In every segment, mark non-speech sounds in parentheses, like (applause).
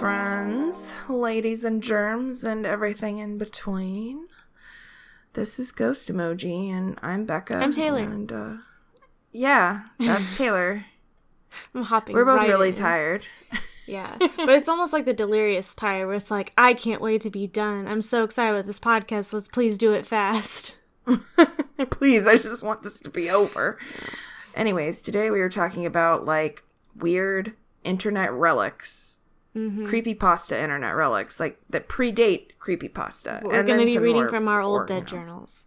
friends, ladies and germs, and everything in between. This is Ghost Emoji, and I'm Becca. I'm Taylor. And, uh, yeah, that's (laughs) Taylor. I'm hopping. We're both right really in. tired. (laughs) Yeah, (laughs) but it's almost like the delirious tire, where it's like, I can't wait to be done. I'm so excited with this podcast. Let's please do it fast. Please, I just want this to be over. Anyways, today we were talking about like weird internet relics. Mm-hmm. Creepypasta internet relics, like that predate creepypasta. We're and going to be reading more from our old or- dead you know. journals.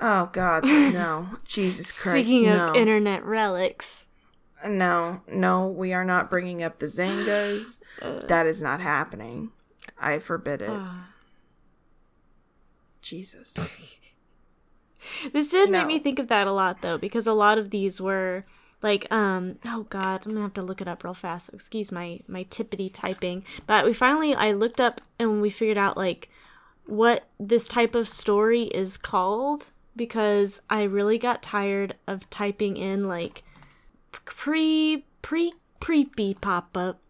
Oh God, no! (laughs) Jesus Christ! Speaking no. of internet relics, No, no, we are not bringing up the Xangas. (sighs) Uh. that is not happening. I forbid it. Ah. Jesus. (laughs) this did No. make me think of that a lot though, because a lot of these were like, um, oh god, I'm gonna have to look it up real fast. Excuse my my tippity typing. But we finally, I looked up and we figured out like what this type of story is called because I really got tired of typing in like pre pre creepy pop up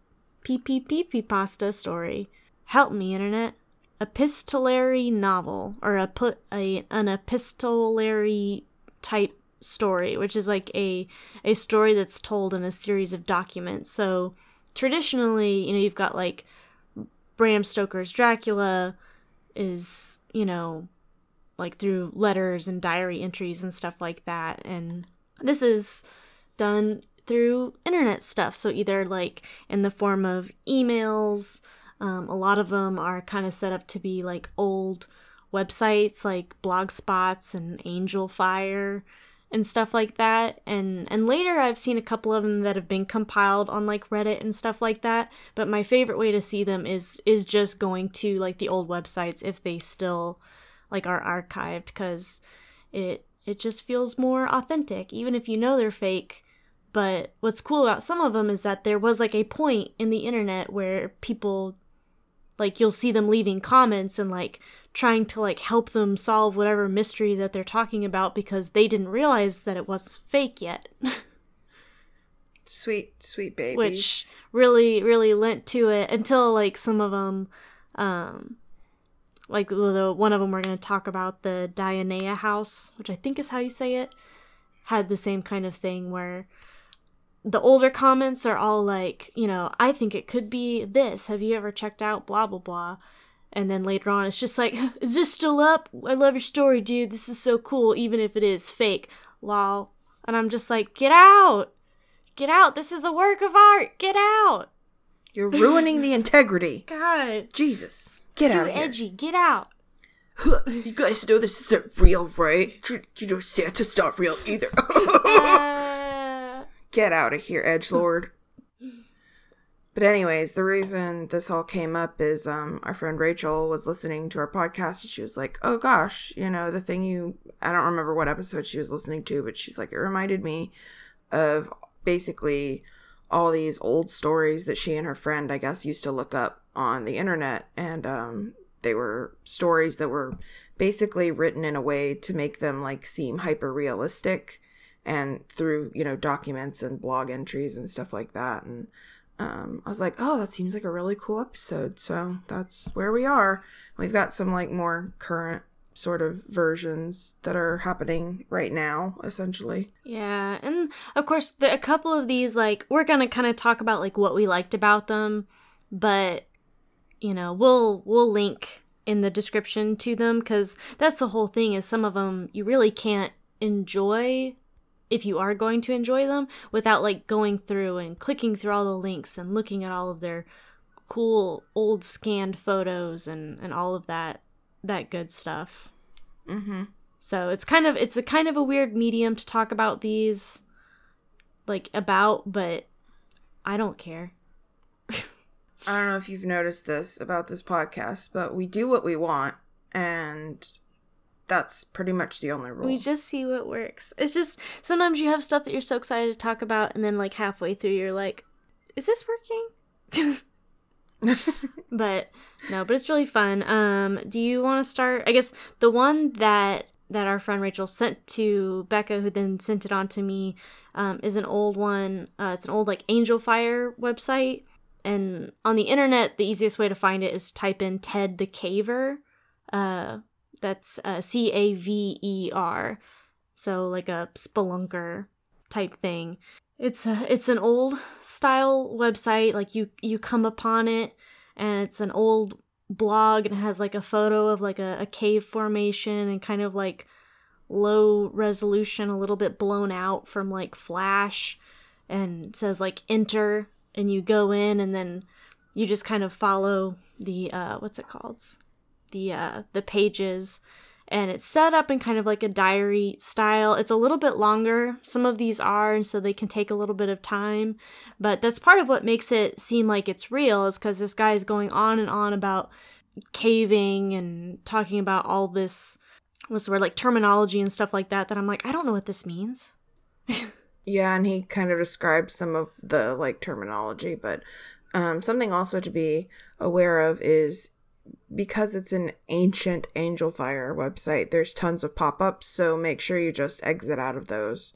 p p p p pasta story. Help me, internet. Epistolary novel or a put a an epistolary type story, which is like a a story that's told in a series of documents. So traditionally, you know, you've got like Bram Stoker's Dracula is, you know, like through letters and diary entries and stuff like that. And this is done through internet stuff. So either like in the form of emails, um, a lot of them are kind of set up to be like old websites like Blogspots and Angelfire and stuff like that. And and later I've seen a couple of them that have been compiled on like Reddit and stuff like that. But my favorite way to see them is is just going to like the old websites if they still like are archived because it it just feels more authentic even if you know they're fake but what's cool about some of them is that there was like a point in the internet where people like you'll see them leaving comments and like trying to like help them solve whatever mystery that they're talking about because they didn't realize that it was fake yet (laughs) sweet, sweet babies. which really really lent to it until like some of them um like the, the one of them we're going to talk about the Dionaea house which I think is how you say it had the same kind of thing where the older comments are all like you know I think it could be this have you ever checked out blah blah blah and then later on it's just like (laughs) is this still up I love your story dude this is so cool even if it is fake lol and I'm just like get out Get out. This is a work of art. Get out. You're ruining the integrity. (laughs) God. Jesus, get Too out of here. edgy. Get out. (laughs) You guys know this isn't real, right? You, you know Santa's not real either. Uh, get out of here, edge lord. (laughs) But anyways, the reason this all came up is um our friend Rachel was listening to our podcast and she was like, "Oh gosh, you know, the thing you I don't remember what episode she was listening to, but she's like it reminded me of basically all these old stories that she and her friend, I guess, used to look up on the internet and um they were stories that were basically written in a way to make them like seem hyper realistic and through you know documents and blog entries and stuff like that. And um, i was like oh that seems like a really cool episode. So that's where we are. We've got some like more current sort of versions that are happening right now essentially. Yeah, and of course, the, a couple of these, like, we're gonna kind of talk about like what we liked about them, but you know, we'll we'll link in the description to them because that's the whole thing. Is some of them you really can't enjoy if you are going to enjoy them without like going through and clicking through all the links and looking at all of their cool old scanned photos and and all of that that good stuff. mm-hmm So it's kind of it's a kind of a weird medium to talk about these like about, but I don't care. i don't know if you've noticed this about this podcast but we do what we want and that's pretty much the only rule We just see what works. It's just sometimes you have stuff that you're so excited to talk about and then like halfway through you're like, is this working? (laughs) but no, but it's really fun. Um, do you want to start? I guess the one that that our friend Rachel sent to Becca, who then sent it on to me, um, is an old one. Uh, it's an old like Angelfire website. and on the internet, the easiest way to find it is to type in Ted the Caver. Uh, that's uh, C A V E R. So like a spelunker type thing. It's a, it's an old style website. Like you you come upon it, and it's an old blog and it has like a photo of like a, a cave formation and kind of like low resolution, a little bit blown out from like flash, and says like enter, and you go in and then you just kind of follow the uh what's it called? The uh the pages and it's set up in kind of like a diary style. It's a little bit longer. Some of these are, and so they can take a little bit of time. But that's part of what makes it seem like it's real, is because this guy is going on and on about caving and talking about all this the word like terminology and stuff like that that I'm like, I don't know what this means. (laughs) yeah, and he kind of describes some of the like terminology, but um, something also to be aware of is because it's an ancient Angelfire website, there's tons of pop ups, so make sure you just exit out of those.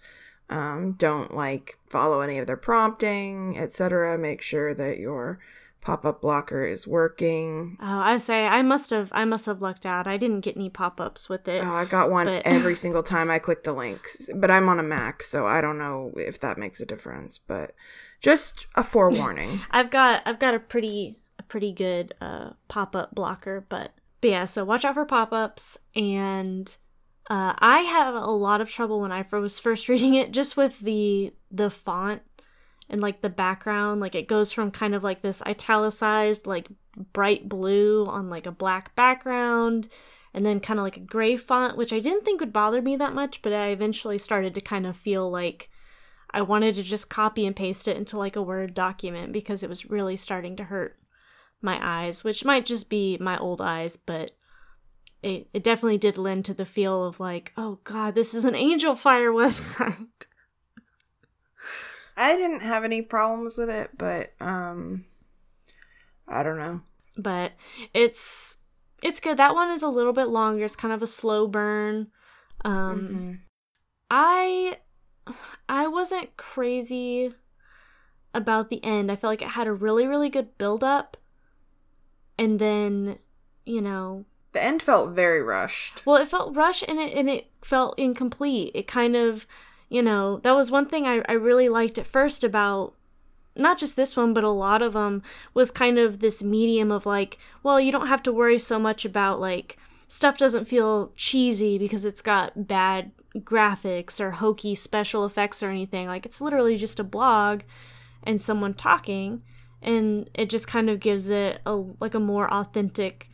Um, don't like follow any of their prompting, etc. Make sure that your pop-up blocker is working. Oh, I say I must have I must have lucked out. I didn't get any pop-ups with it. Oh, I got one but... every (laughs) single time I click the links. But I'm on a Mac, so I don't know if that makes a difference, but just a forewarning. I've got I've got a pretty pretty good uh pop-up blocker, but but yeah, so watch out for pop-ups and uh, I had a lot of trouble when I was first (laughs) reading it, just with the the font and like the background like it goes from kind of like this italicized like bright blue on like a black background and then kind of like a gray font which i didn't think would bother me that much but i eventually started to kind of feel like i wanted to just copy and paste it into like a word document because it was really starting to hurt my eyes which might just be my old eyes but it, it definitely did lend to the feel of like oh god this is an Angelfire (laughs) website I didn't have any problems with it, but um I don't know. But it's it's good. That one is a little bit longer. It's kind of a slow burn. Um mm-hmm. I I wasn't crazy about the end. I felt like it had a really really good build up and then, you know, the end felt very rushed. Well, it felt rushed and it and it felt incomplete. It kind of you know, that was one thing I, I really liked at first about not just this one, but a lot of them was kind of this medium of like, well, you don't have to worry so much about like stuff doesn't feel cheesy because it's got bad graphics or hokey special effects or anything. Like it's literally just a blog and someone talking and it just kind of gives it a like a more authentic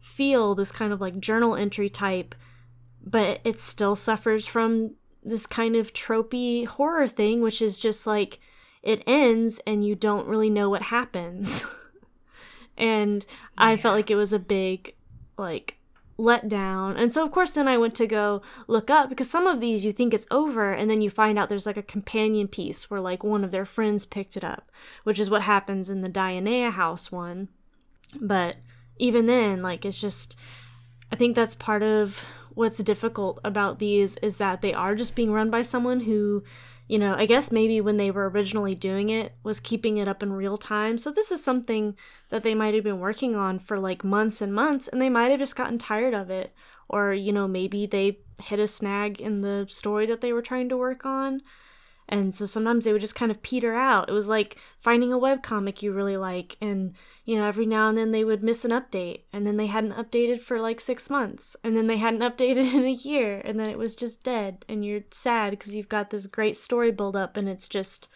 feel, this kind of like journal entry type, but it still suffers from this kind of tropey horror thing, which is just like it ends and you don't really know what happens. (laughs) and yeah. I felt like it was a big like letdown. And so of course then I went to go look up because some of these you think it's over and then you find out there's like a companion piece where like one of their friends picked it up, which is what happens in the Dionaea house one. But even then like it's just I think that's part of what's difficult about these is that they are just being run by someone who you know, I guess maybe when they were originally doing it was keeping it up in real time. So this is something that they might have been working on for like months and months and they might have just gotten tired of it or you know, maybe they hit a snag in the story that they were trying to work on. And so sometimes they would just kind of peter out. It was like finding a web comic you really like and you know, every now and then they would miss an update and then they hadn't updated for like 6 months and then they hadn't (laughs) updated in a year and then it was just dead and you're sad because you've got this great story build up and it's just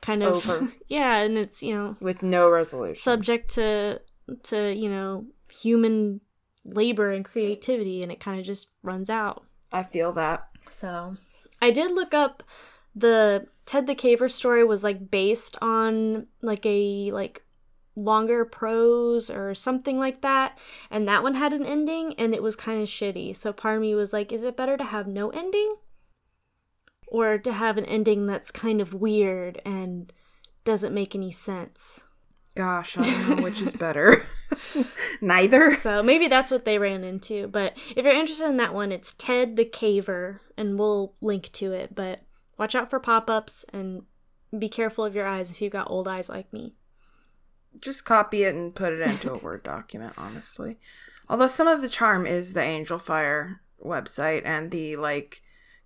kind of over. (laughs) yeah, and it's, you know, with no resolution. Subject to to, you know, human labor and creativity and it kind of just runs out. I feel that. So, I did look up the Ted the Caver story was like based on like a like longer prose or something like that and that one had an ending and it was kind of shitty. So part of me was like is it better to have no ending or to have an ending that's kind of weird and doesn't make any sense? Gosh i don't know which is (laughs) better. (laughs) Neither? So maybe that's what they ran into but if you're interested in that one it's ted the caver and we'll link to it but watch out for pop-ups and be careful of your eyes if you've got old eyes like me just copy it and put it into a (laughs) Word document, honestly. Although some of the charm is the Angelfire website and the like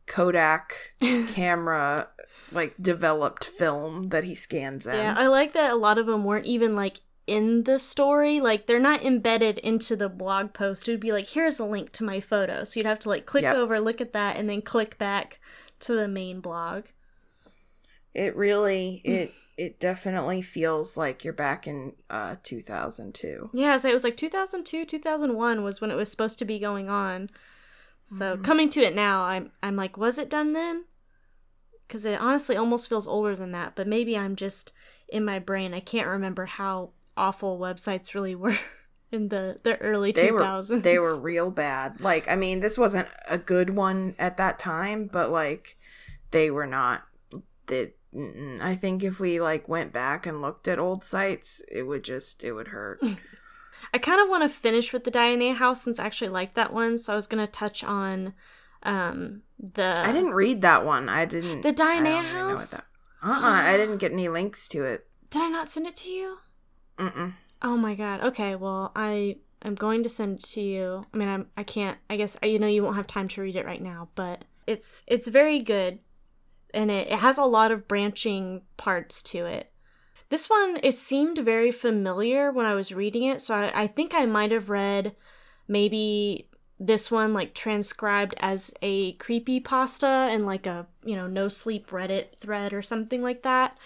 Kodak (laughs) camera like developed film that he scans in. Yeah, I like that a lot of them weren't even like in the story. Like they're not embedded into the blog post. It would be like, here's a link to my photo. So you'd have to like click Yep. over, look at that, and then click back to the main blog. It really (sighs) it it definitely feels like you're back in uh 2002. Yeah, so it was like 2002, 2001 was when it was supposed to be going on. So coming to it now, I'm I'm like, was it done then? Because it honestly almost feels older than that. But maybe I'm just in my brain. I can't remember how awful websites really (laughs) were in the the early They 2000s. were they were real bad. Like I mean, this wasn't a good one at that time, but like they were not that. I think if we like went back and looked at old sites, it would just it would hurt. (laughs) I kind of want to finish with the Diana house since I actually liked that one. So I was gonna touch on um the I didn't read that one. I didn't. The Diana even know what house? that- Uh-uh, I didn't get any links to it. Did I not send it to you? Mm-mm. Oh my god. Okay, well, I am going to send it to you. I mean, I'm I can't. I guess you know you won't have time to read it right now, but it's it's very good, and it, it has a lot of branching parts to it. This one it seemed very familiar when I was reading it, so I, I think I might have read maybe this one like transcribed as a creepy pasta and like a you know no sleep Reddit thread or something like that.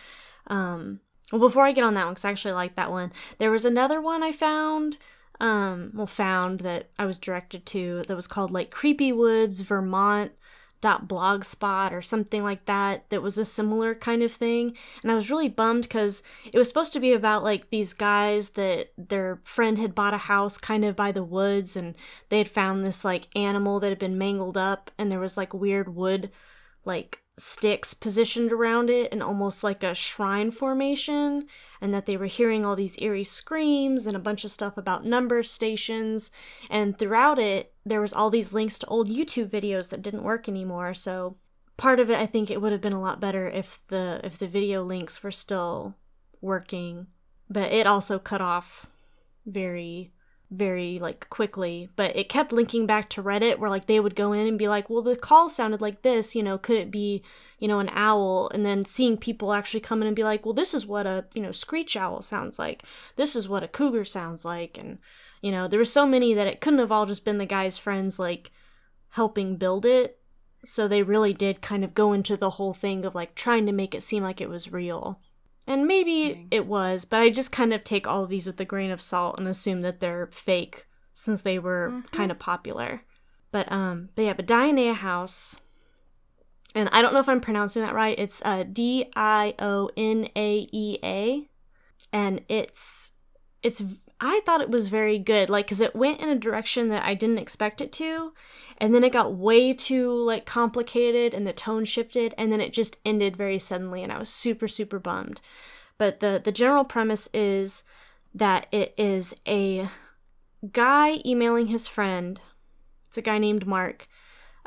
Um, well, before I get on that one, because I actually like that one, there was another one I found, um, well, found that I was directed to that was called like Creepy Woods Vermont dot blogspot or something like that that was a similar kind of thing. And i was really bummed because it was supposed to be about like these guys that their friend had bought a house kind of by the woods and they had found this like animal that had been mangled up and there was like weird wood like sticks positioned around it and almost like a shrine formation and that they were hearing all these eerie screams and a bunch of stuff about number stations. And throughout it there was all these links to old YouTube videos that didn't work anymore. So part of it I think it would have been a lot better if the if the video links were still working. But it also cut off very very like quickly but it kept linking back to reddit where like they would go in and be like well the call sounded like this you know could it be you know an owl? And then seeing people actually come in and be like well this is what a you know screech owl sounds like. This is what a cougar sounds like. And you know there were so many that it couldn't have all just been the guy's friends like helping build it. So they really did kind of go into the whole thing of like trying to make it seem like it was real and maybe Dang. it was, but I just kind of take all of these with a grain of salt and assume that they're fake since they were kind of popular. But um but yeah, but Diana House and I don't know if I'm pronouncing that right. It's uh D I O N A E A and it's it's I thought it was very good like cuz it went in a direction that I didn't expect it to and then it got way too like complicated and the tone shifted and then it just ended very suddenly and I was super super bummed. But the the general premise is that it is a guy emailing his friend. It's a guy named Mark.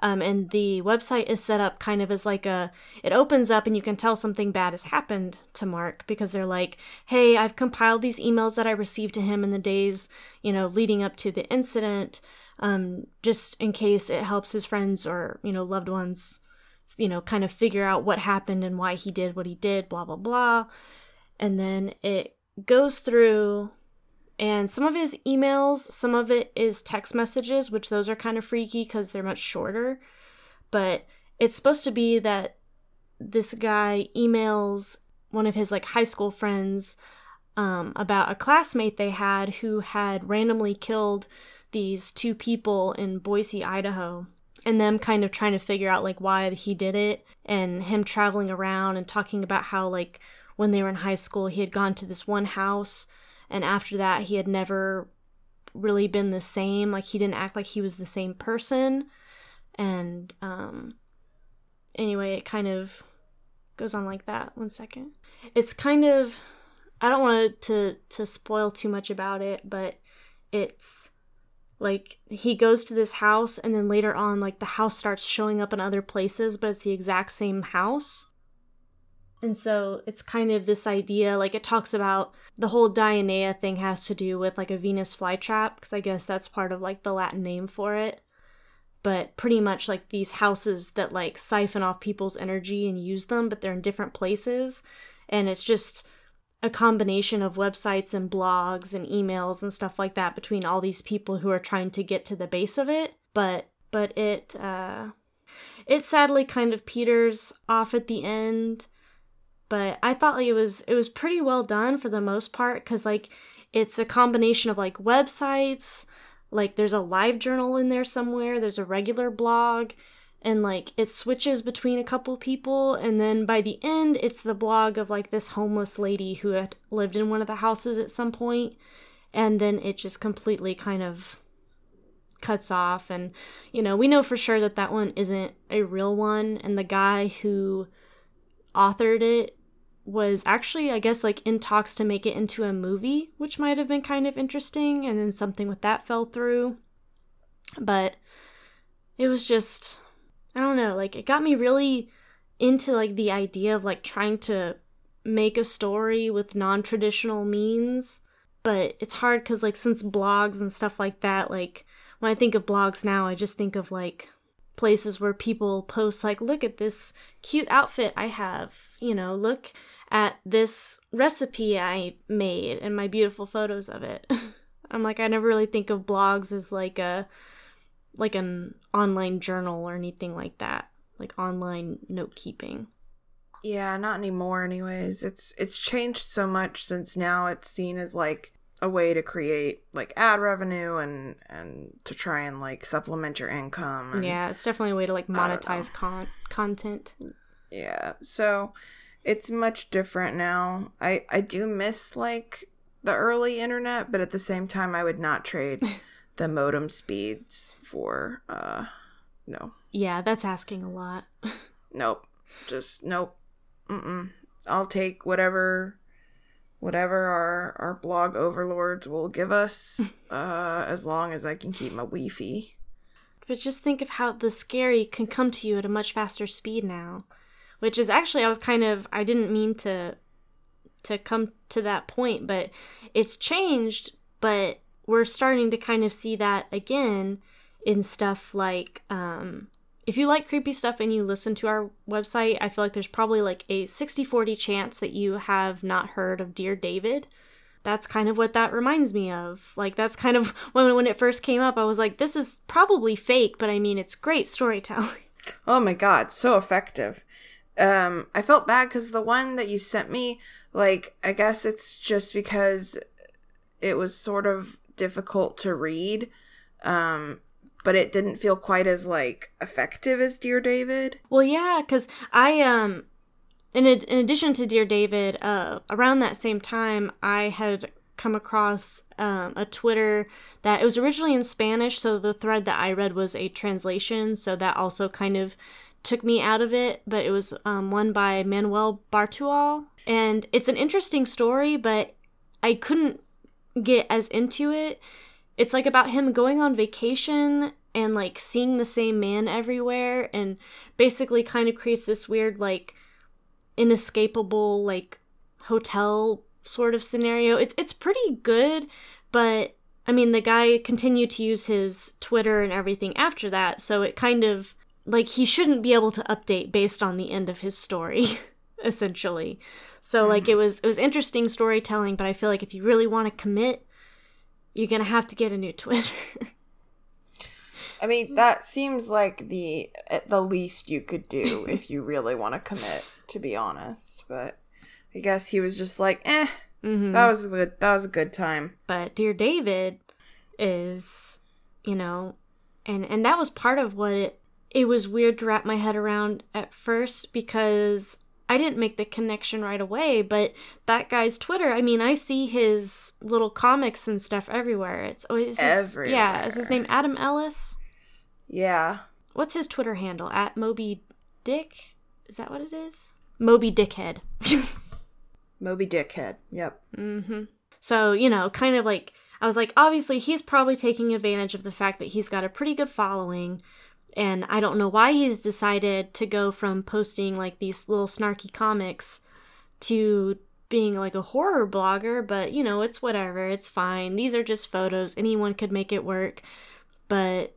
Um, and the website is set up kind of as like a it opens up and you can tell something bad has happened to mark because they're like hey i've compiled these emails that i received to him in the days you know leading up to the incident um, just in case it helps his friends or you know loved ones you know kind of figure out what happened and why he did what he did blah blah blah. And then it goes through and some of his emails some of it is text messages which those are kind of freaky because they're much shorter. But it's supposed to be that this guy emails one of his like high school friends um, about a classmate they had who had randomly killed these two people in boise idaho and them kind of trying to figure out like why he did it and him traveling around and talking about how like when they were in high school he had gone to this one house and after that he had never really been the same. Like he didn't act like he was the same person. And um anyway it kind of goes on like that. One second. It's kind of i don't want to to spoil too much about it but it's like he goes to this house and then later on like the house starts showing up in other places but it's the exact same house And so it's kind of this idea, like it talks about the whole Dionaea thing has to do with like a Venus flytrap, because I guess that's part of like the Latin name for it. But pretty much like these houses that like siphon off people's energy and use them, but they're in different places. And it's just a combination of websites and blogs and emails and stuff like that between all these people who are trying to get to the base of it. But but it uh it sadly kind of peters off at the end but I thought like it was it was pretty well done for the most part cuz like it's a combination of like websites, like there's a live journal in there somewhere, there's a regular blog and like it switches between a couple people and then by the end it's the blog of like this homeless lady who had lived in one of the houses at some point and then it just completely kind of cuts off and you know we know for sure that that one isn't a real one and the guy who authored it was actually, I guess, like in talks to make it into a movie, which might have been kind of interesting, and then something with that fell through. But it was just, I don't know, like it got me really into like the idea of like trying to make a story with non-traditional means but it's hard because like since blogs and stuff like that like when i think of blogs now i just think of like places where people post like look at this cute outfit i have you know look at this recipe I made and my beautiful photos of it. (laughs) I'm like I never really think of blogs as like a like an online journal or anything like that, like online note keeping. Yeah, not anymore anyways. It's it's changed so much since now it's seen as like a way to create like ad revenue and and to try and like supplement your income. And, yeah, it's definitely a way to like monetize con- content. Yeah. So it's much different now. I I do miss like the early internet, but at the same time I would not trade (laughs) the modem speeds for uh no. Yeah, that's asking a lot. (laughs) nope. Just nope. Mm-mm. I'll take whatever whatever our our blog overlords will give us (laughs) uh as long as I can keep my Wi-Fi. But just think of how the scary can come to you at a much faster speed now which is actually I was kind of I didn't mean to to come to that point, but it's changed, but we're starting to kind of see that again in stuff like um if you like creepy stuff and you listen to our website, I feel like there's probably like a 60-40 chance that you have not heard of Dear David. That's kind of what that reminds me of. Like that's kind of (laughs) when when it first came up, I was like this is probably fake, but I mean it's great storytelling. Oh my god, so effective um i felt bad because the one that you sent me like i guess it's just because it was sort of difficult to read um but it didn't feel quite as like effective as dear david. Well yeah because i um in, ad- in addition to dear david uh around that same time i had come across um, a twitter that it was originally in spanish so the thread that i read was a translation so that also kind of took me out of it, but it was um, one by Manuel Bartual. And it's an interesting story, but I couldn't get as into it. It's like about him going on vacation and like seeing the same man everywhere and basically kind of creates this weird like inescapable like hotel sort of scenario. It's it's pretty good, but I mean the guy continued to use his Twitter and everything after that, so it kind of like he shouldn't be able to update based on the end of his story (laughs) essentially. So like it was it was interesting storytelling but i feel like if you really want to commit you're gonna have to get a new (laughs) twitter. I mean that seems like the the least you could do if you really want to commit to be honest but i guess he was just like eh mm-hmm. that was good that was a good time. But dear david is you know and and that was part of what it it was weird to wrap my head around at first because I didn't make the connection right away, but that guy's Twitter, I mean, I see his little comics and stuff everywhere. It's always everywhere. Yeah, is his name Adam Ellis? Yeah. What's his Twitter handle? At Moby Dick? Is that what it is? Moby Dickhead. (laughs) Moby Dickhead. Yep. Mhm. So, you know, kind of like I was like obviously he's probably taking advantage of the fact that he's got a pretty good following and I don't know why he's decided to go from posting like these little snarky comics to being like a horror blogger, but you know, it's whatever. It's fine. These are just photos. Anyone could make it work. But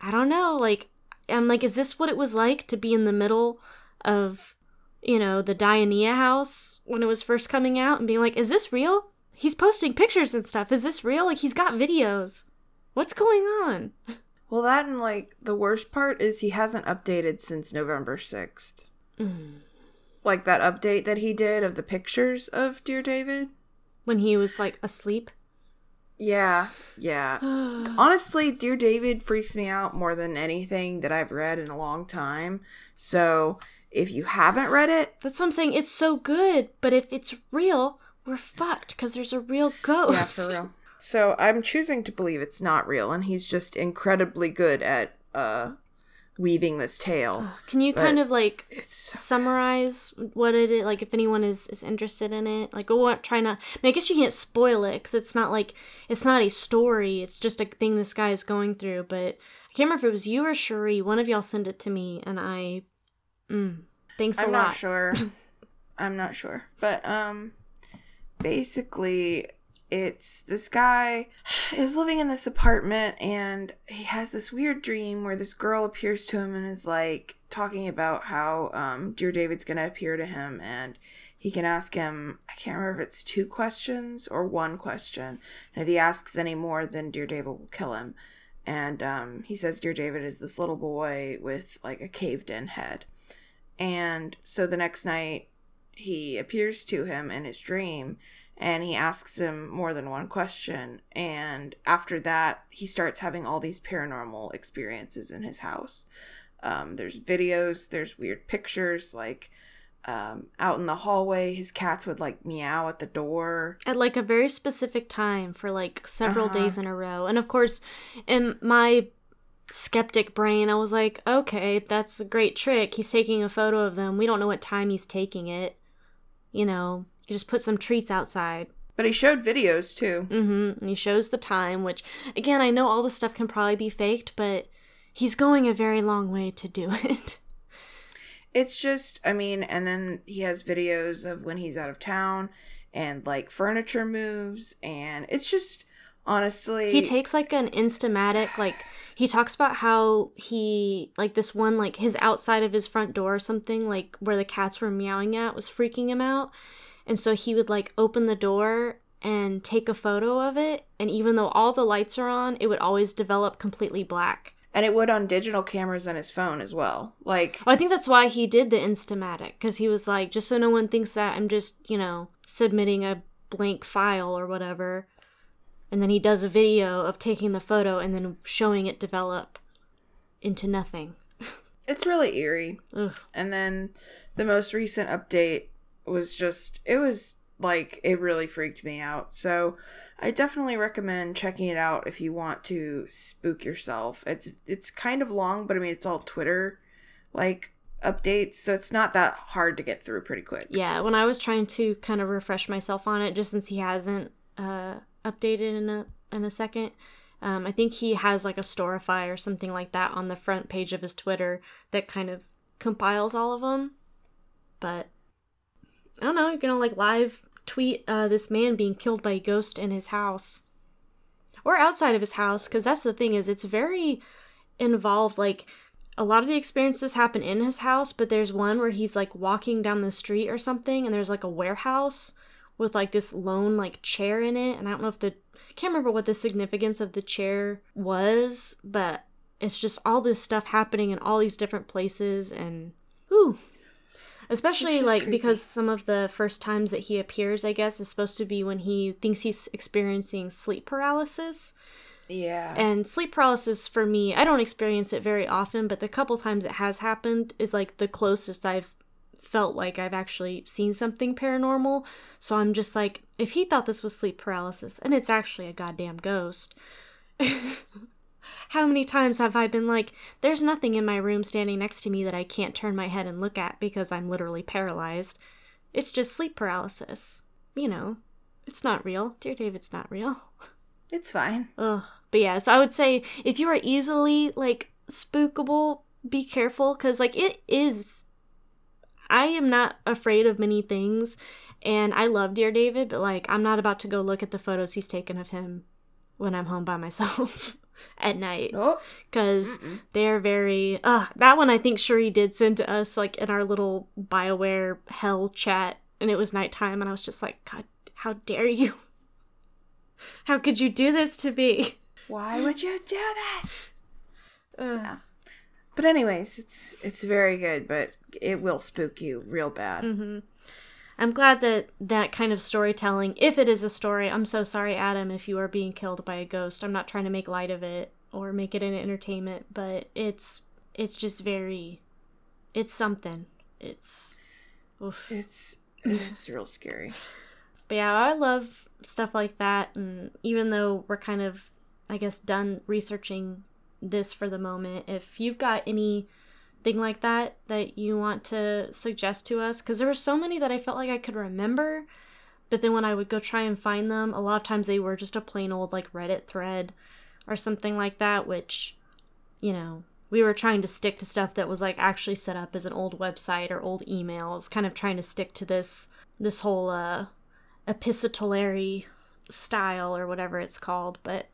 I don't know, like I'm like is this what it was like to be in the middle of you know, the Dionaea house when it was first coming out and being like, is this real? He's posting pictures and stuff. Is this real? Like he's got videos. What's going on? (laughs) Well, that and like the worst part is he hasn't updated since November 6th. Mm. Like that update that he did of the pictures of Dear David. When he was like asleep. Yeah, yeah. (gasps) Honestly, Dear David freaks me out more than anything that I've read in a long time. So if you haven't read it, That's what I'm saying. It's so good, but if it's real, we're fucked because there's a real ghost. yeah, for real. (laughs) So I'm choosing to believe it's not real, and he's just incredibly good at uh weaving this tale. Can you But- kind of like summarize what it is? Like, if anyone is is interested in it, like, go on, try not. I, mean, I guess you can't spoil it because it's not like it's not a story. It's just a thing this guy is going through. But I can't remember if it was you or Cherie. One of y'all sent it to me, and I. Mm, thanks a I'm lot. I'm not sure. (laughs) I'm not sure. But um basically it's this guy is living in this apartment and he has this weird dream where this girl appears to him and is like talking about how um dear David's going to appear to him and he can ask him I can't remember if it's two questions or one question. And if he asks any more then dear David will kill him. And um he says dear David is this little boy with like a caved in head. And so the next night, he appears to him in his dream and he asks him more than one question. And after that, he starts having all these paranormal experiences in his house. Um, there's videos, there's weird pictures, like um, out in the hallway, his cats would like meow at the door. at like a very specific time for like several Uh-huh. days in a row. And of course, in my skeptic brain, I was like, okay, that's a great trick. He's taking a photo of them. We don't know what time he's taking it. You know, you just put some treats outside. But he showed videos too. Mm-hmm. And he shows the time, which again, I know all this stuff can probably be faked, but he's going a very long way to do (laughs) it. It's just, I mean, and then he has videos of when he's out of town and like furniture moves, and it's just honestly. he takes like an instamatic like he talks about how he like this one like his outside of his front door or something like where the cats were meowing at was freaking him out and so he would like open the door and take a photo of it and even though all the lights are on it would always develop completely black and it would on digital cameras on his phone as well. Like, well, i think that's why he did the instamatic because he was like just so no one thinks that i'm just you know submitting a blank file or whatever and then he does a video of taking the photo and then showing it develop into nothing (laughs) it's really eerie. Ugh. And then the most recent update was just, it was like, it really freaked me out. So I definitely recommend checking it out if you want to spook yourself. It's, it's kind of long, but I mean, it's all Twitter like updates. So it's not that hard to get through pretty quick. Yeah, when I was trying to kind of refresh myself on it, just since he hasn't uh, updated in a in a second, um, I think he has like a Storify or something like that on the front page of his Twitter that kind of compiles all of them. But I don't know, you're gonna like live tweet uh, this man being killed by a ghost in his house or outside of his house, because that's the thing is it's very involved. Like a lot of the experiences happen in his house, but there's one where he's like walking down the street or something, and there's like a warehouse with like this lone like chair in it, and I don't know if the I can't remember what the significance of the chair was, but it's just all this stuff happening in all these different places, and ooh. Especially like creepy. because some of the first times that he appears, I guess, is supposed to be when he thinks he's experiencing sleep paralysis. Yeah. And sleep paralysis for me, I don't experience it very often, but the couple times it has happened is like the closest I've felt like I've actually seen something paranormal. So I'm just like, if he thought this was sleep paralysis and it's actually a goddamn ghost, (laughs) how many times have I been like, there's nothing in my room standing next to me that I can't turn my head and look at because I'm literally paralyzed? It's just sleep paralysis. You know, it's not real. Dear David's not real. it's fine. Ugh. But yeah, so I would say if you are easily like spookable, be careful because like it is. I am not afraid of many things, and I love Dear David, but like I'm not about to go look at the photos he's taken of him when I'm home by myself (laughs) at night Oh, because they're very uh that one I think he did send to us like in our little Bioware hell chat and it was nighttime and I was just like god how dare you how could you do this to me why would you do this? Ugh. But anyways, it's it's very good, but it will spook you real bad. I'm glad that that kind of storytelling if it is a story I'm so sorry Adam if you are being killed by a ghost I'm not trying to make light of it or make it an entertainment but it's it's just very it's something it's oof. It's it's real scary. But yeah, I love stuff like that. And even though we're kind of, I guess, done researching this for the moment, if you've got anything like that that you want to suggest to us, because there were so many that I felt like I could remember, but then when I would go try and find them, a lot of times they were just a plain old like Reddit thread or something like that, which, you know, we were trying to stick to stuff that was like actually set up as an old website or old emails, kind of trying to stick to this this whole uh epistolary style or whatever it's called, but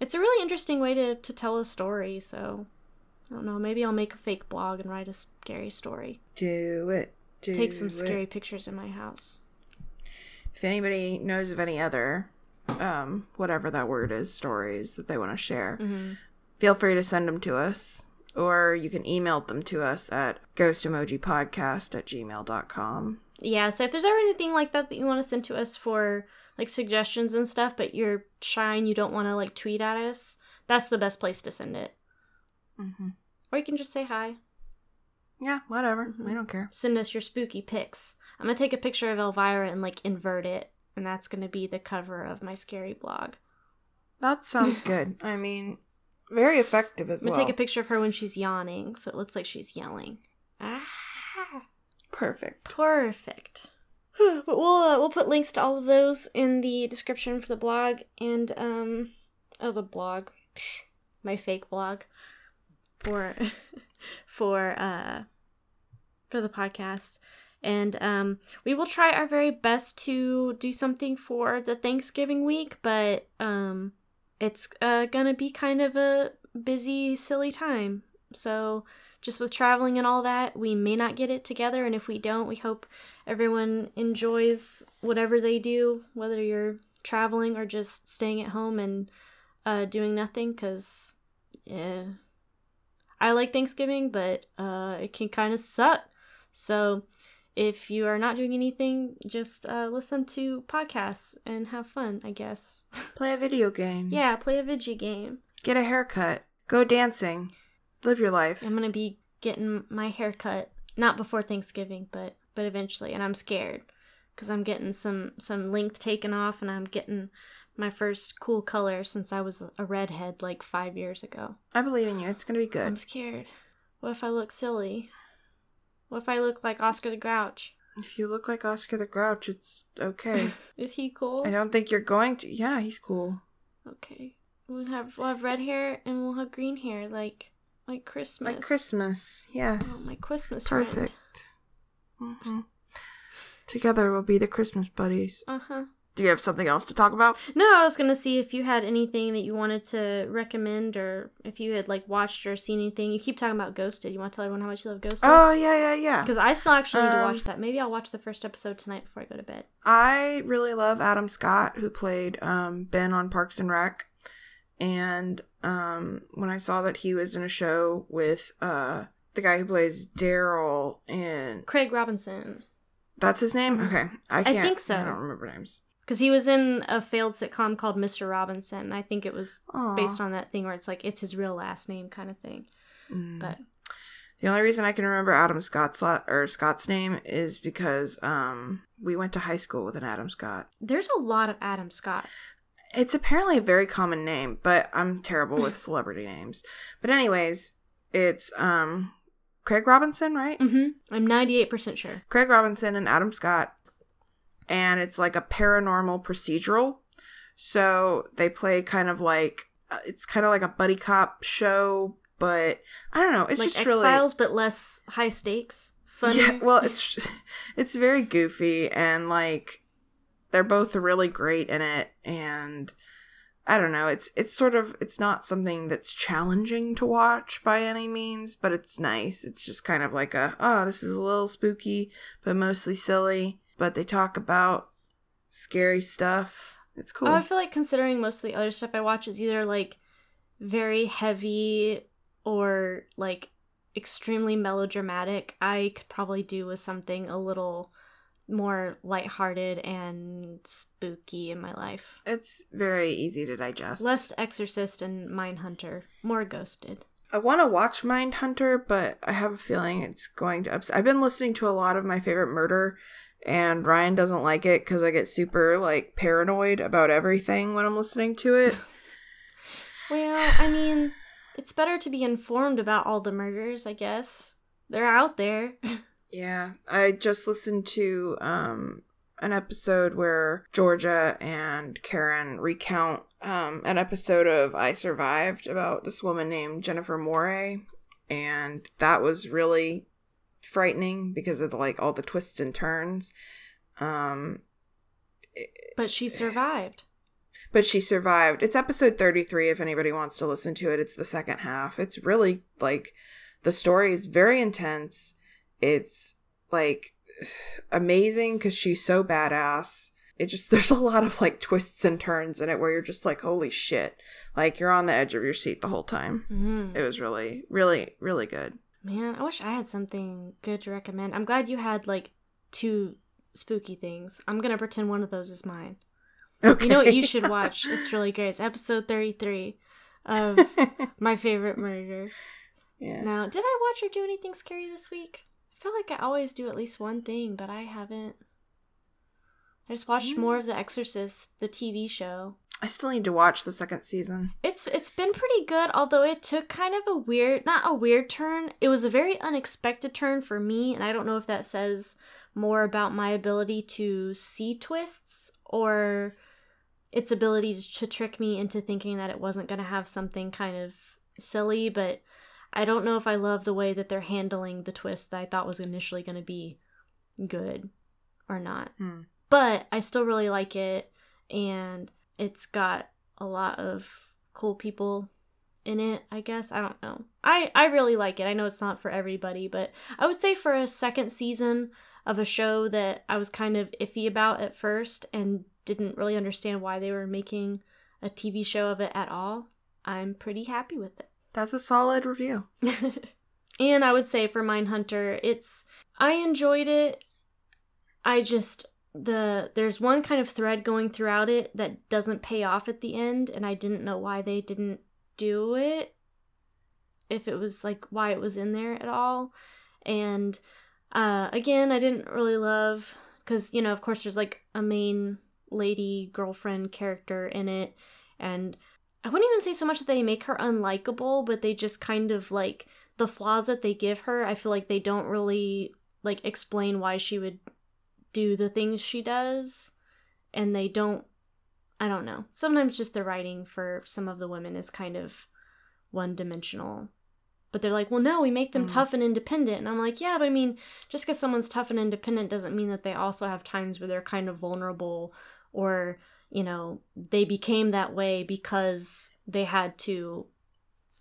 it's a really interesting way to, to tell a story, so I don't know, maybe I'll make a fake blog and write a scary story. Do it. Do Take some it. scary pictures in my house. If anybody knows of any other, um, whatever that word is, stories that they want to share, feel free to send them to us. Or you can email them to us at ghostemojipodcast at gmail.com. Yeah, so if there's ever anything like that that you want to send to us for like suggestions and stuff, but you're shy and you don't want to like tweet at us, that's the best place to send it. Mm-hmm. Or you can just say hi. Yeah, whatever. We don't care. Send us your spooky pics. I'm gonna take a picture of Elvira and like invert it, and that's gonna be the cover of my scary blog. That sounds (laughs) good. I mean, very effective as well. I'm gonna well. take a picture of her when she's yawning, so it looks like she's yelling. Ah, Perfect. perfect. (sighs) but we'll uh, we'll put links to all of those in the description for the blog and um oh the blog, Psh, my fake blog for (laughs) for uh for the podcast. And um, we will try our very best to do something for the Thanksgiving week, but um, it's uh, gonna be kind of a busy, silly time. So, just with traveling and all that, we may not get it together. And if we don't, we hope everyone enjoys whatever they do, whether you're traveling or just staying at home and uh, doing nothing, because yeah, I like Thanksgiving, but uh, it can kind of suck. So, if you are not doing anything, just uh, listen to podcasts and have fun, I guess. (laughs) Play a video game. yeah, play a video game. Get a haircut. Go dancing. Live your life. I'm gonna be getting my hair cut not before Thanksgiving, but but eventually, and I'm scared because I'm getting some some length taken off, and I'm getting my first cool color since I was a redhead like five years ago. I believe in you. It's to be good. I'm scared. What if I look silly? What if I look like Oscar the Grouch? If you look like Oscar the Grouch, it's okay. (laughs) Is he cool? I don't think you're going to. Yeah, he's cool. Okay. We'll have we'll have red hair and we'll have green hair like like Christmas. Like Christmas. yes. Oh, my Christmas. Perfect. hmm Together we'll be the Christmas buddies. Uh huh. Do you have something else to talk about? No, I was gonna see if you had anything that you wanted to recommend, or if you had like watched or seen anything. You keep talking about Ghosted. You want to tell everyone how much you love Ghosted? Oh, yeah, yeah, yeah. Because I still actually need to Um, watch that. Maybe I'll watch the first episode tonight before I go to bed. I really love Adam Scott, who played um, Ben on Parks and Rec. And um, when I saw that he was in a show with uh, the guy who plays Daryl, and Craig Robinson, that's his name. Okay, I can't. think so. I don't remember names. Because he was in a failed sitcom called Mr. Robinson. I think it was Aw. based on that thing where it's like it's his real last name kind of thing. Mm. But The only reason I can remember Adam Scott's or Scott's name is because um, we went to high school with an Adam Scott. there's a lot of Adam Scotts. It's apparently a very common name, but I'm terrible with (laughs) celebrity names. But anyways, it's um Craig Robinson, right? Mm-hmm. I'm 98% sure. Craig Robinson and Adam Scott. And it's like a paranormal procedural. So they play kind of like uh, it's kind of like a buddy cop show, but I don't know, it's like just X really Files, but less high stakes. funny. Yeah, well, it's (laughs) it's very goofy and like they're both really great in it and I don't know, it's it's sort of it's not something that's challenging to watch by any means, but it's nice. It's just kind of like a oh, this is a little spooky, but mostly silly, but they talk about scary stuff. It's cool. Oh, I feel like considering most of the other stuff I watch is either like very heavy or like extremely melodramatic, I could probably do with something a little more lighthearted and spooky in my life. It's very easy to digest. Less Exorcist and Mindhunter, more ghosted. I want to watch Mindhunter, but I have a feeling it's going to upset. I've been listening to a lot of my favorite murder, and Ryan doesn't like it because I get super like paranoid about everything when I'm listening to it. (laughs) well, I mean, it's better to be informed about all the murders, I guess. They're out there. (laughs) yeah, I just listened to um an episode where Georgia and Karen recount um, an episode of I Survived about this woman named Jennifer Morey, and that was really frightening because of the, like all the twists and turns. Um, but she survived. But she survived. It's episode 33 if anybody wants to listen to it. It's the second half. It's really like the story is very intense. It's like (sighs) amazing because she's so badass. It just, (laughs) there's a lot of like twists and turns in it where you're just like, holy shit. Like you're on the edge of your seat the whole time. Mm-hmm. It was really, really, really good. Man, I wish I had something good to recommend. I'm glad you had like two spooky things. I'm gonna pretend one of those is mine. Okay. You know what you should watch? It's really great. It's episode 33 of (laughs) My Favorite Murder. Yeah. Now, did I watch or do anything scary this week? I feel like I always do at least one thing, but I haven't. I just watched mm. more of The Exorcist, the TV show. I still need to watch the second season. It's it's been pretty good, although it took kind of a weird not a weird turn. It was a very unexpected turn for me, and I don't know if that says more about my ability to see twists or its ability to trick me into thinking that it wasn't going to have something kind of silly, but I don't know if I love the way that they're handling the twist that I thought was initially going to be good or not. Hmm. But I still really like it and it's got a lot of cool people in it i guess. I don't know. I i really like it. I know it's not for everybody but i would say for a second season of a show that i was kind of iffy about at first and didn't really understand why they were making a tv show of it at all i'm pretty happy with it. That's a solid review. (laughs) And i would say for Mindhunter, it's i enjoyed it. I just the there's one kind of thread going throughout it that doesn't pay off at the end and I didn't know why they didn't do it if it was like why it was in there at all. And uh again I didn't really love cuz you know of course there's like a main lady girlfriend character in it and I wouldn't even say so much that they make her unlikable but they just kind of like the flaws that they give her I feel like they don't really like explain why she would do the things she does and they don't I don't know. Sometimes just the writing for some of the women is kind of one dimensional. But they're like, well, no, we make them mm. tough and independent. And I'm like, yeah, but I mean, just because someone's tough and independent doesn't mean that they also have times where they're kind of vulnerable or, you know, they became that way because they had to,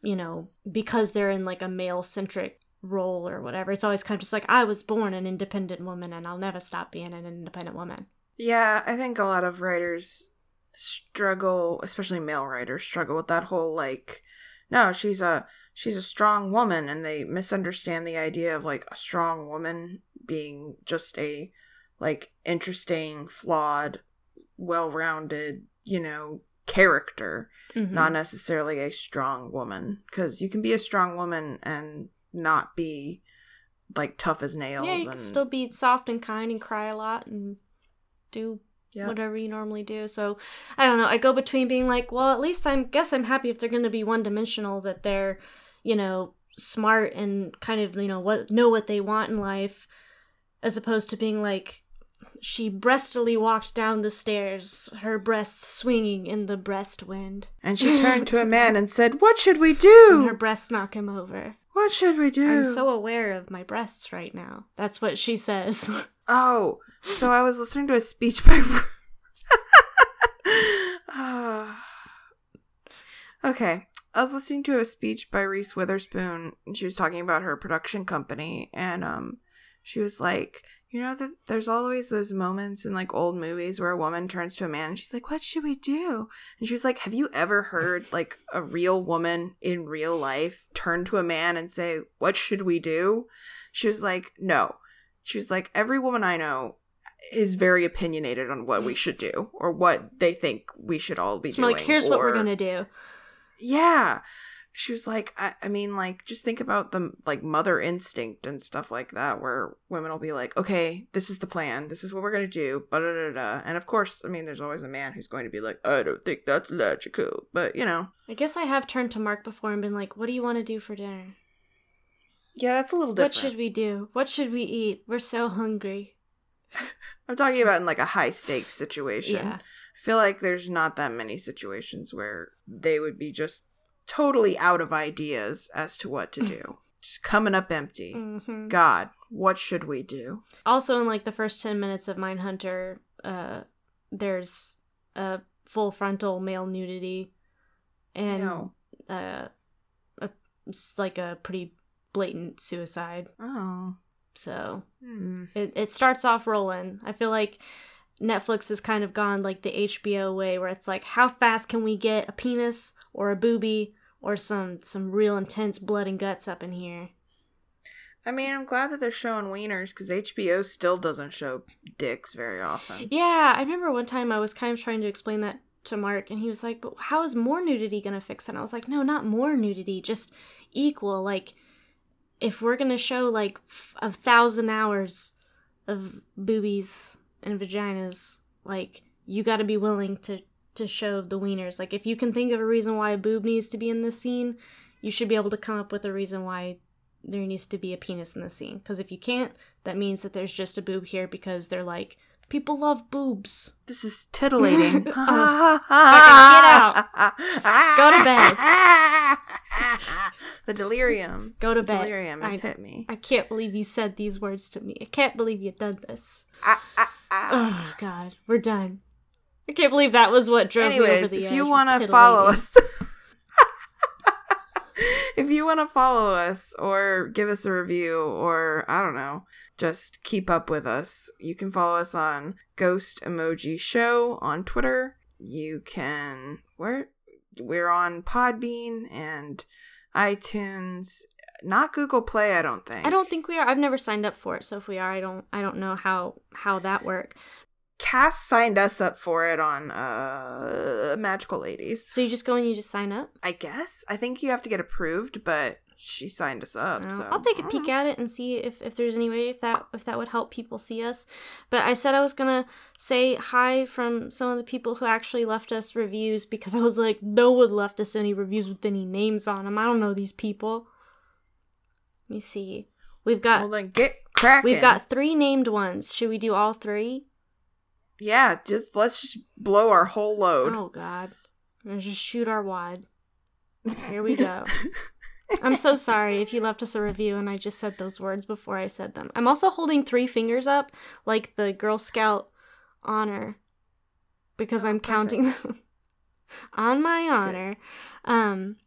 you know, because they're in like a male centric role or whatever. It's always kind of just like I was born an independent woman and I'll never stop being an independent woman. Yeah, I think a lot of writers struggle, especially male writers struggle with that whole like no, she's a she's a strong woman and they misunderstand the idea of like a strong woman being just a like interesting, flawed, well-rounded, you know, character, mm-hmm. not necessarily a strong woman because you can be a strong woman and not be like tough as nails. Yeah, you and... can still be soft and kind and cry a lot and do yep. whatever you normally do. So I don't know. I go between being like, well, at least I guess I'm happy if they're going to be one dimensional that they're, you know, smart and kind of you know what know what they want in life, as opposed to being like. She breastily walked down the stairs, her breasts swinging in the breast wind. And she turned to a man and said, What should we (laughs) do? And her breasts knock him over. What should we do? I'm so aware of my breasts right now. That's what she says. (laughs) Oh, so I was listening to a speech by. (sighs) Okay, I was listening to a speech by Reese Witherspoon, and she was talking about her production company, and um, she was like, you know that there's always those moments in like old movies where a woman turns to a man and she's like, "What should we do?" And she was like, "Have you ever heard (laughs) like a real woman in real life turn to a man and say, "What should we do?" She was like, "No." She was like, "Every woman I know is very opinionated on what we should do or what they think we should all be It's doing." like, here's what we're gonna do. yeah she was like I, I mean like just think about the like mother instinct and stuff like that where women will be like okay this is the plan this is what we're gonna do da da da and of course i mean there's always a man who's going to be like i don't think that's logical but you know I guess I have turned to Mark before and been like, "What do you want to do for dinner? yeah that's a little different What should we do? What should we eat? We're so hungry." (laughs) i'm talking about in like a high stakes situation Yeah. i feel like there's not that many situations where they would be just totally out of ideas as to what to do just coming up empty hmm god what should we do Also, in like the first ten minutes of Mindhunter, uh, there's a full frontal male nudity, and No. uh, a, it's like a pretty blatant suicide. Oh. So Hmm. it, it starts off rolling. I feel like Netflix has kind of gone like the HBO way where it's like how fast can we get a penis or a boobie or some some real intense blood and guts up in here. I mean, I'm glad that they're showing wieners because HBO still doesn't show dicks very often. Yeah, I remember one time I was kind of trying to explain that to Mark and he was like, "But how is more nudity going to fix it?" And I was like, "No, not more nudity, just equal like if we're going to show like f- a thousand hours of boobies and vaginas, like you got to be willing to to show the wieners. Like if you can think of a reason why a boob needs to be in this scene, you should be able to come up with a reason why there needs to be a penis in the scene. Because if you can't, that means that there's just a boob here because they're like people love boobs. This is titillating. (laughs) (laughs) get out. Go to bed. the delirium. Go to The bed. delirium has I- hit me. I can't believe you said these words to me. I can't believe you done this. Ah, ah, ah. Oh God, we're done. I can't believe that was what drove me over Anyways, the if edge you want to follow us, (laughs) if you want to follow us or give us a review or I don't know, just keep up with us, you can follow us on Ghost Emoji Show on Twitter. You can where we're on Podbean and iTunes, not Google Play. I don't think. I don't think we are. I've never signed up for it, so if we are, I don't. I don't know how how that work. Cass signed us up for it on uh Magical Ladies. So you just go and you just sign up. I guess. I think you have to get approved, but she signed us up. Uh, so I'll take a peek at it and see if, if there's any way if that if that would help people see us. But I said I was gonna say hi from some of the people who actually left us reviews because I was like, no one left us any reviews with any names on them. I don't know these people. Let me see. We've got Well, then get cracking. we've got three named ones. Should we do all three? Yeah, just let's just blow our whole load. Oh God, Let's just shoot our wad. Here we go. (laughs) I'm so sorry if you left us a review and I just said those words before I said them. I'm also holding three fingers up like the Girl Scout honor because Oh, I'm counting (laughs) them on my honor. Um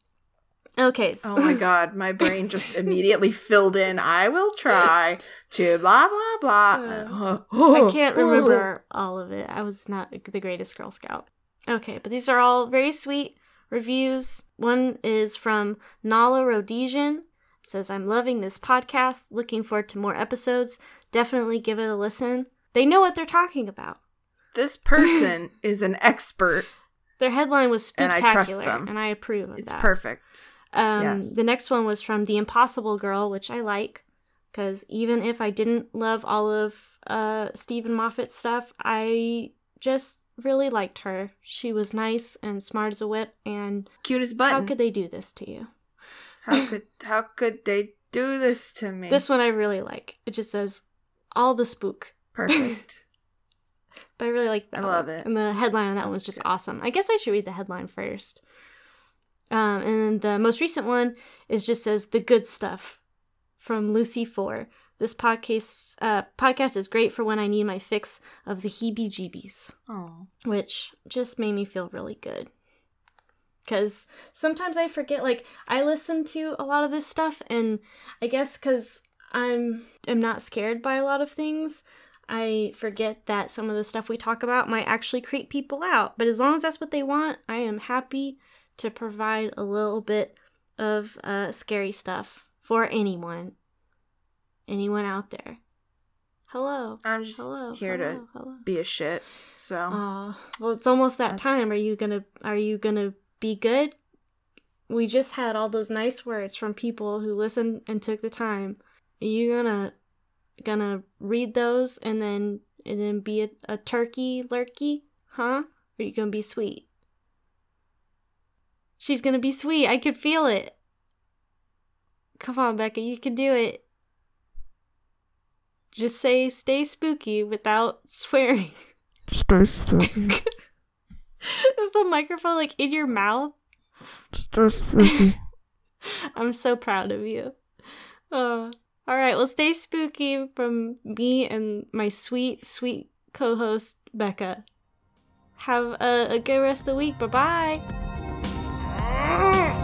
okay, so Oh my god, my brain (laughs) just immediately filled in. I will try to blah blah blah. Uh, oh. I can't (laughs) oh. remember all of it. I was not the greatest Girl Scout. Okay, but these are all very sweet reviews. One is from Nala Rhodesian. It says, I'm loving this podcast. Looking forward to more episodes. Definitely give it a listen. They know what they're talking about. This person is an expert. (laughs) Their headline was spectacular, And I trust them. and. I, approve of It's that. It's perfect. Um, Yes. The next one was from The Impossible Girl, which I like because even if I didn't love all of uh, Steven Moffat's stuff, I just really liked her. She was nice and smart as a whip, and Cute as how could they do this to you? how (laughs) could how could they do this to me? This one I really like. It just says all the spook. perfect. (laughs) (laughs) But I really like that. I love one. it. And the headline on that That's one's just good. awesome. I guess I should read the headline first. Um, and the most recent one is just says the good stuff from Lucy Four. This podcast uh, podcast is great for when I need my fix of the heebie-jeebies, Oh. which just made me feel really good. Because sometimes I forget, like I listen to a lot of this stuff, and I guess because I'm am not scared by a lot of things, I forget that some of the stuff we talk about might actually creep people out. But as long as that's what they want, I am happy to provide a little bit of uh, scary stuff for anyone. Anyone out there. Hello. I'm just Hello. here hello, to hello. be a shit. So Aw. well, it's almost that That's- time. Are you gonna Are you gonna be good? We just had all those nice words from people who listened and took the time. Are you gonna gonna read those and then and then be a, a turkey lurkey, huh? Or are you gonna be sweet? She's gonna be sweet. I could feel it. Come on, Becca, you can do it. Just say stay spooky without (laughs) swearing. stay spooky. (laughs) Is the microphone like in your mouth? Stay spooky. (laughs) I'm so proud of you. Uh, all right, well, stay spooky from me and my sweet, sweet co host, Becca. Have a, a good rest of the week. Bye bye. う。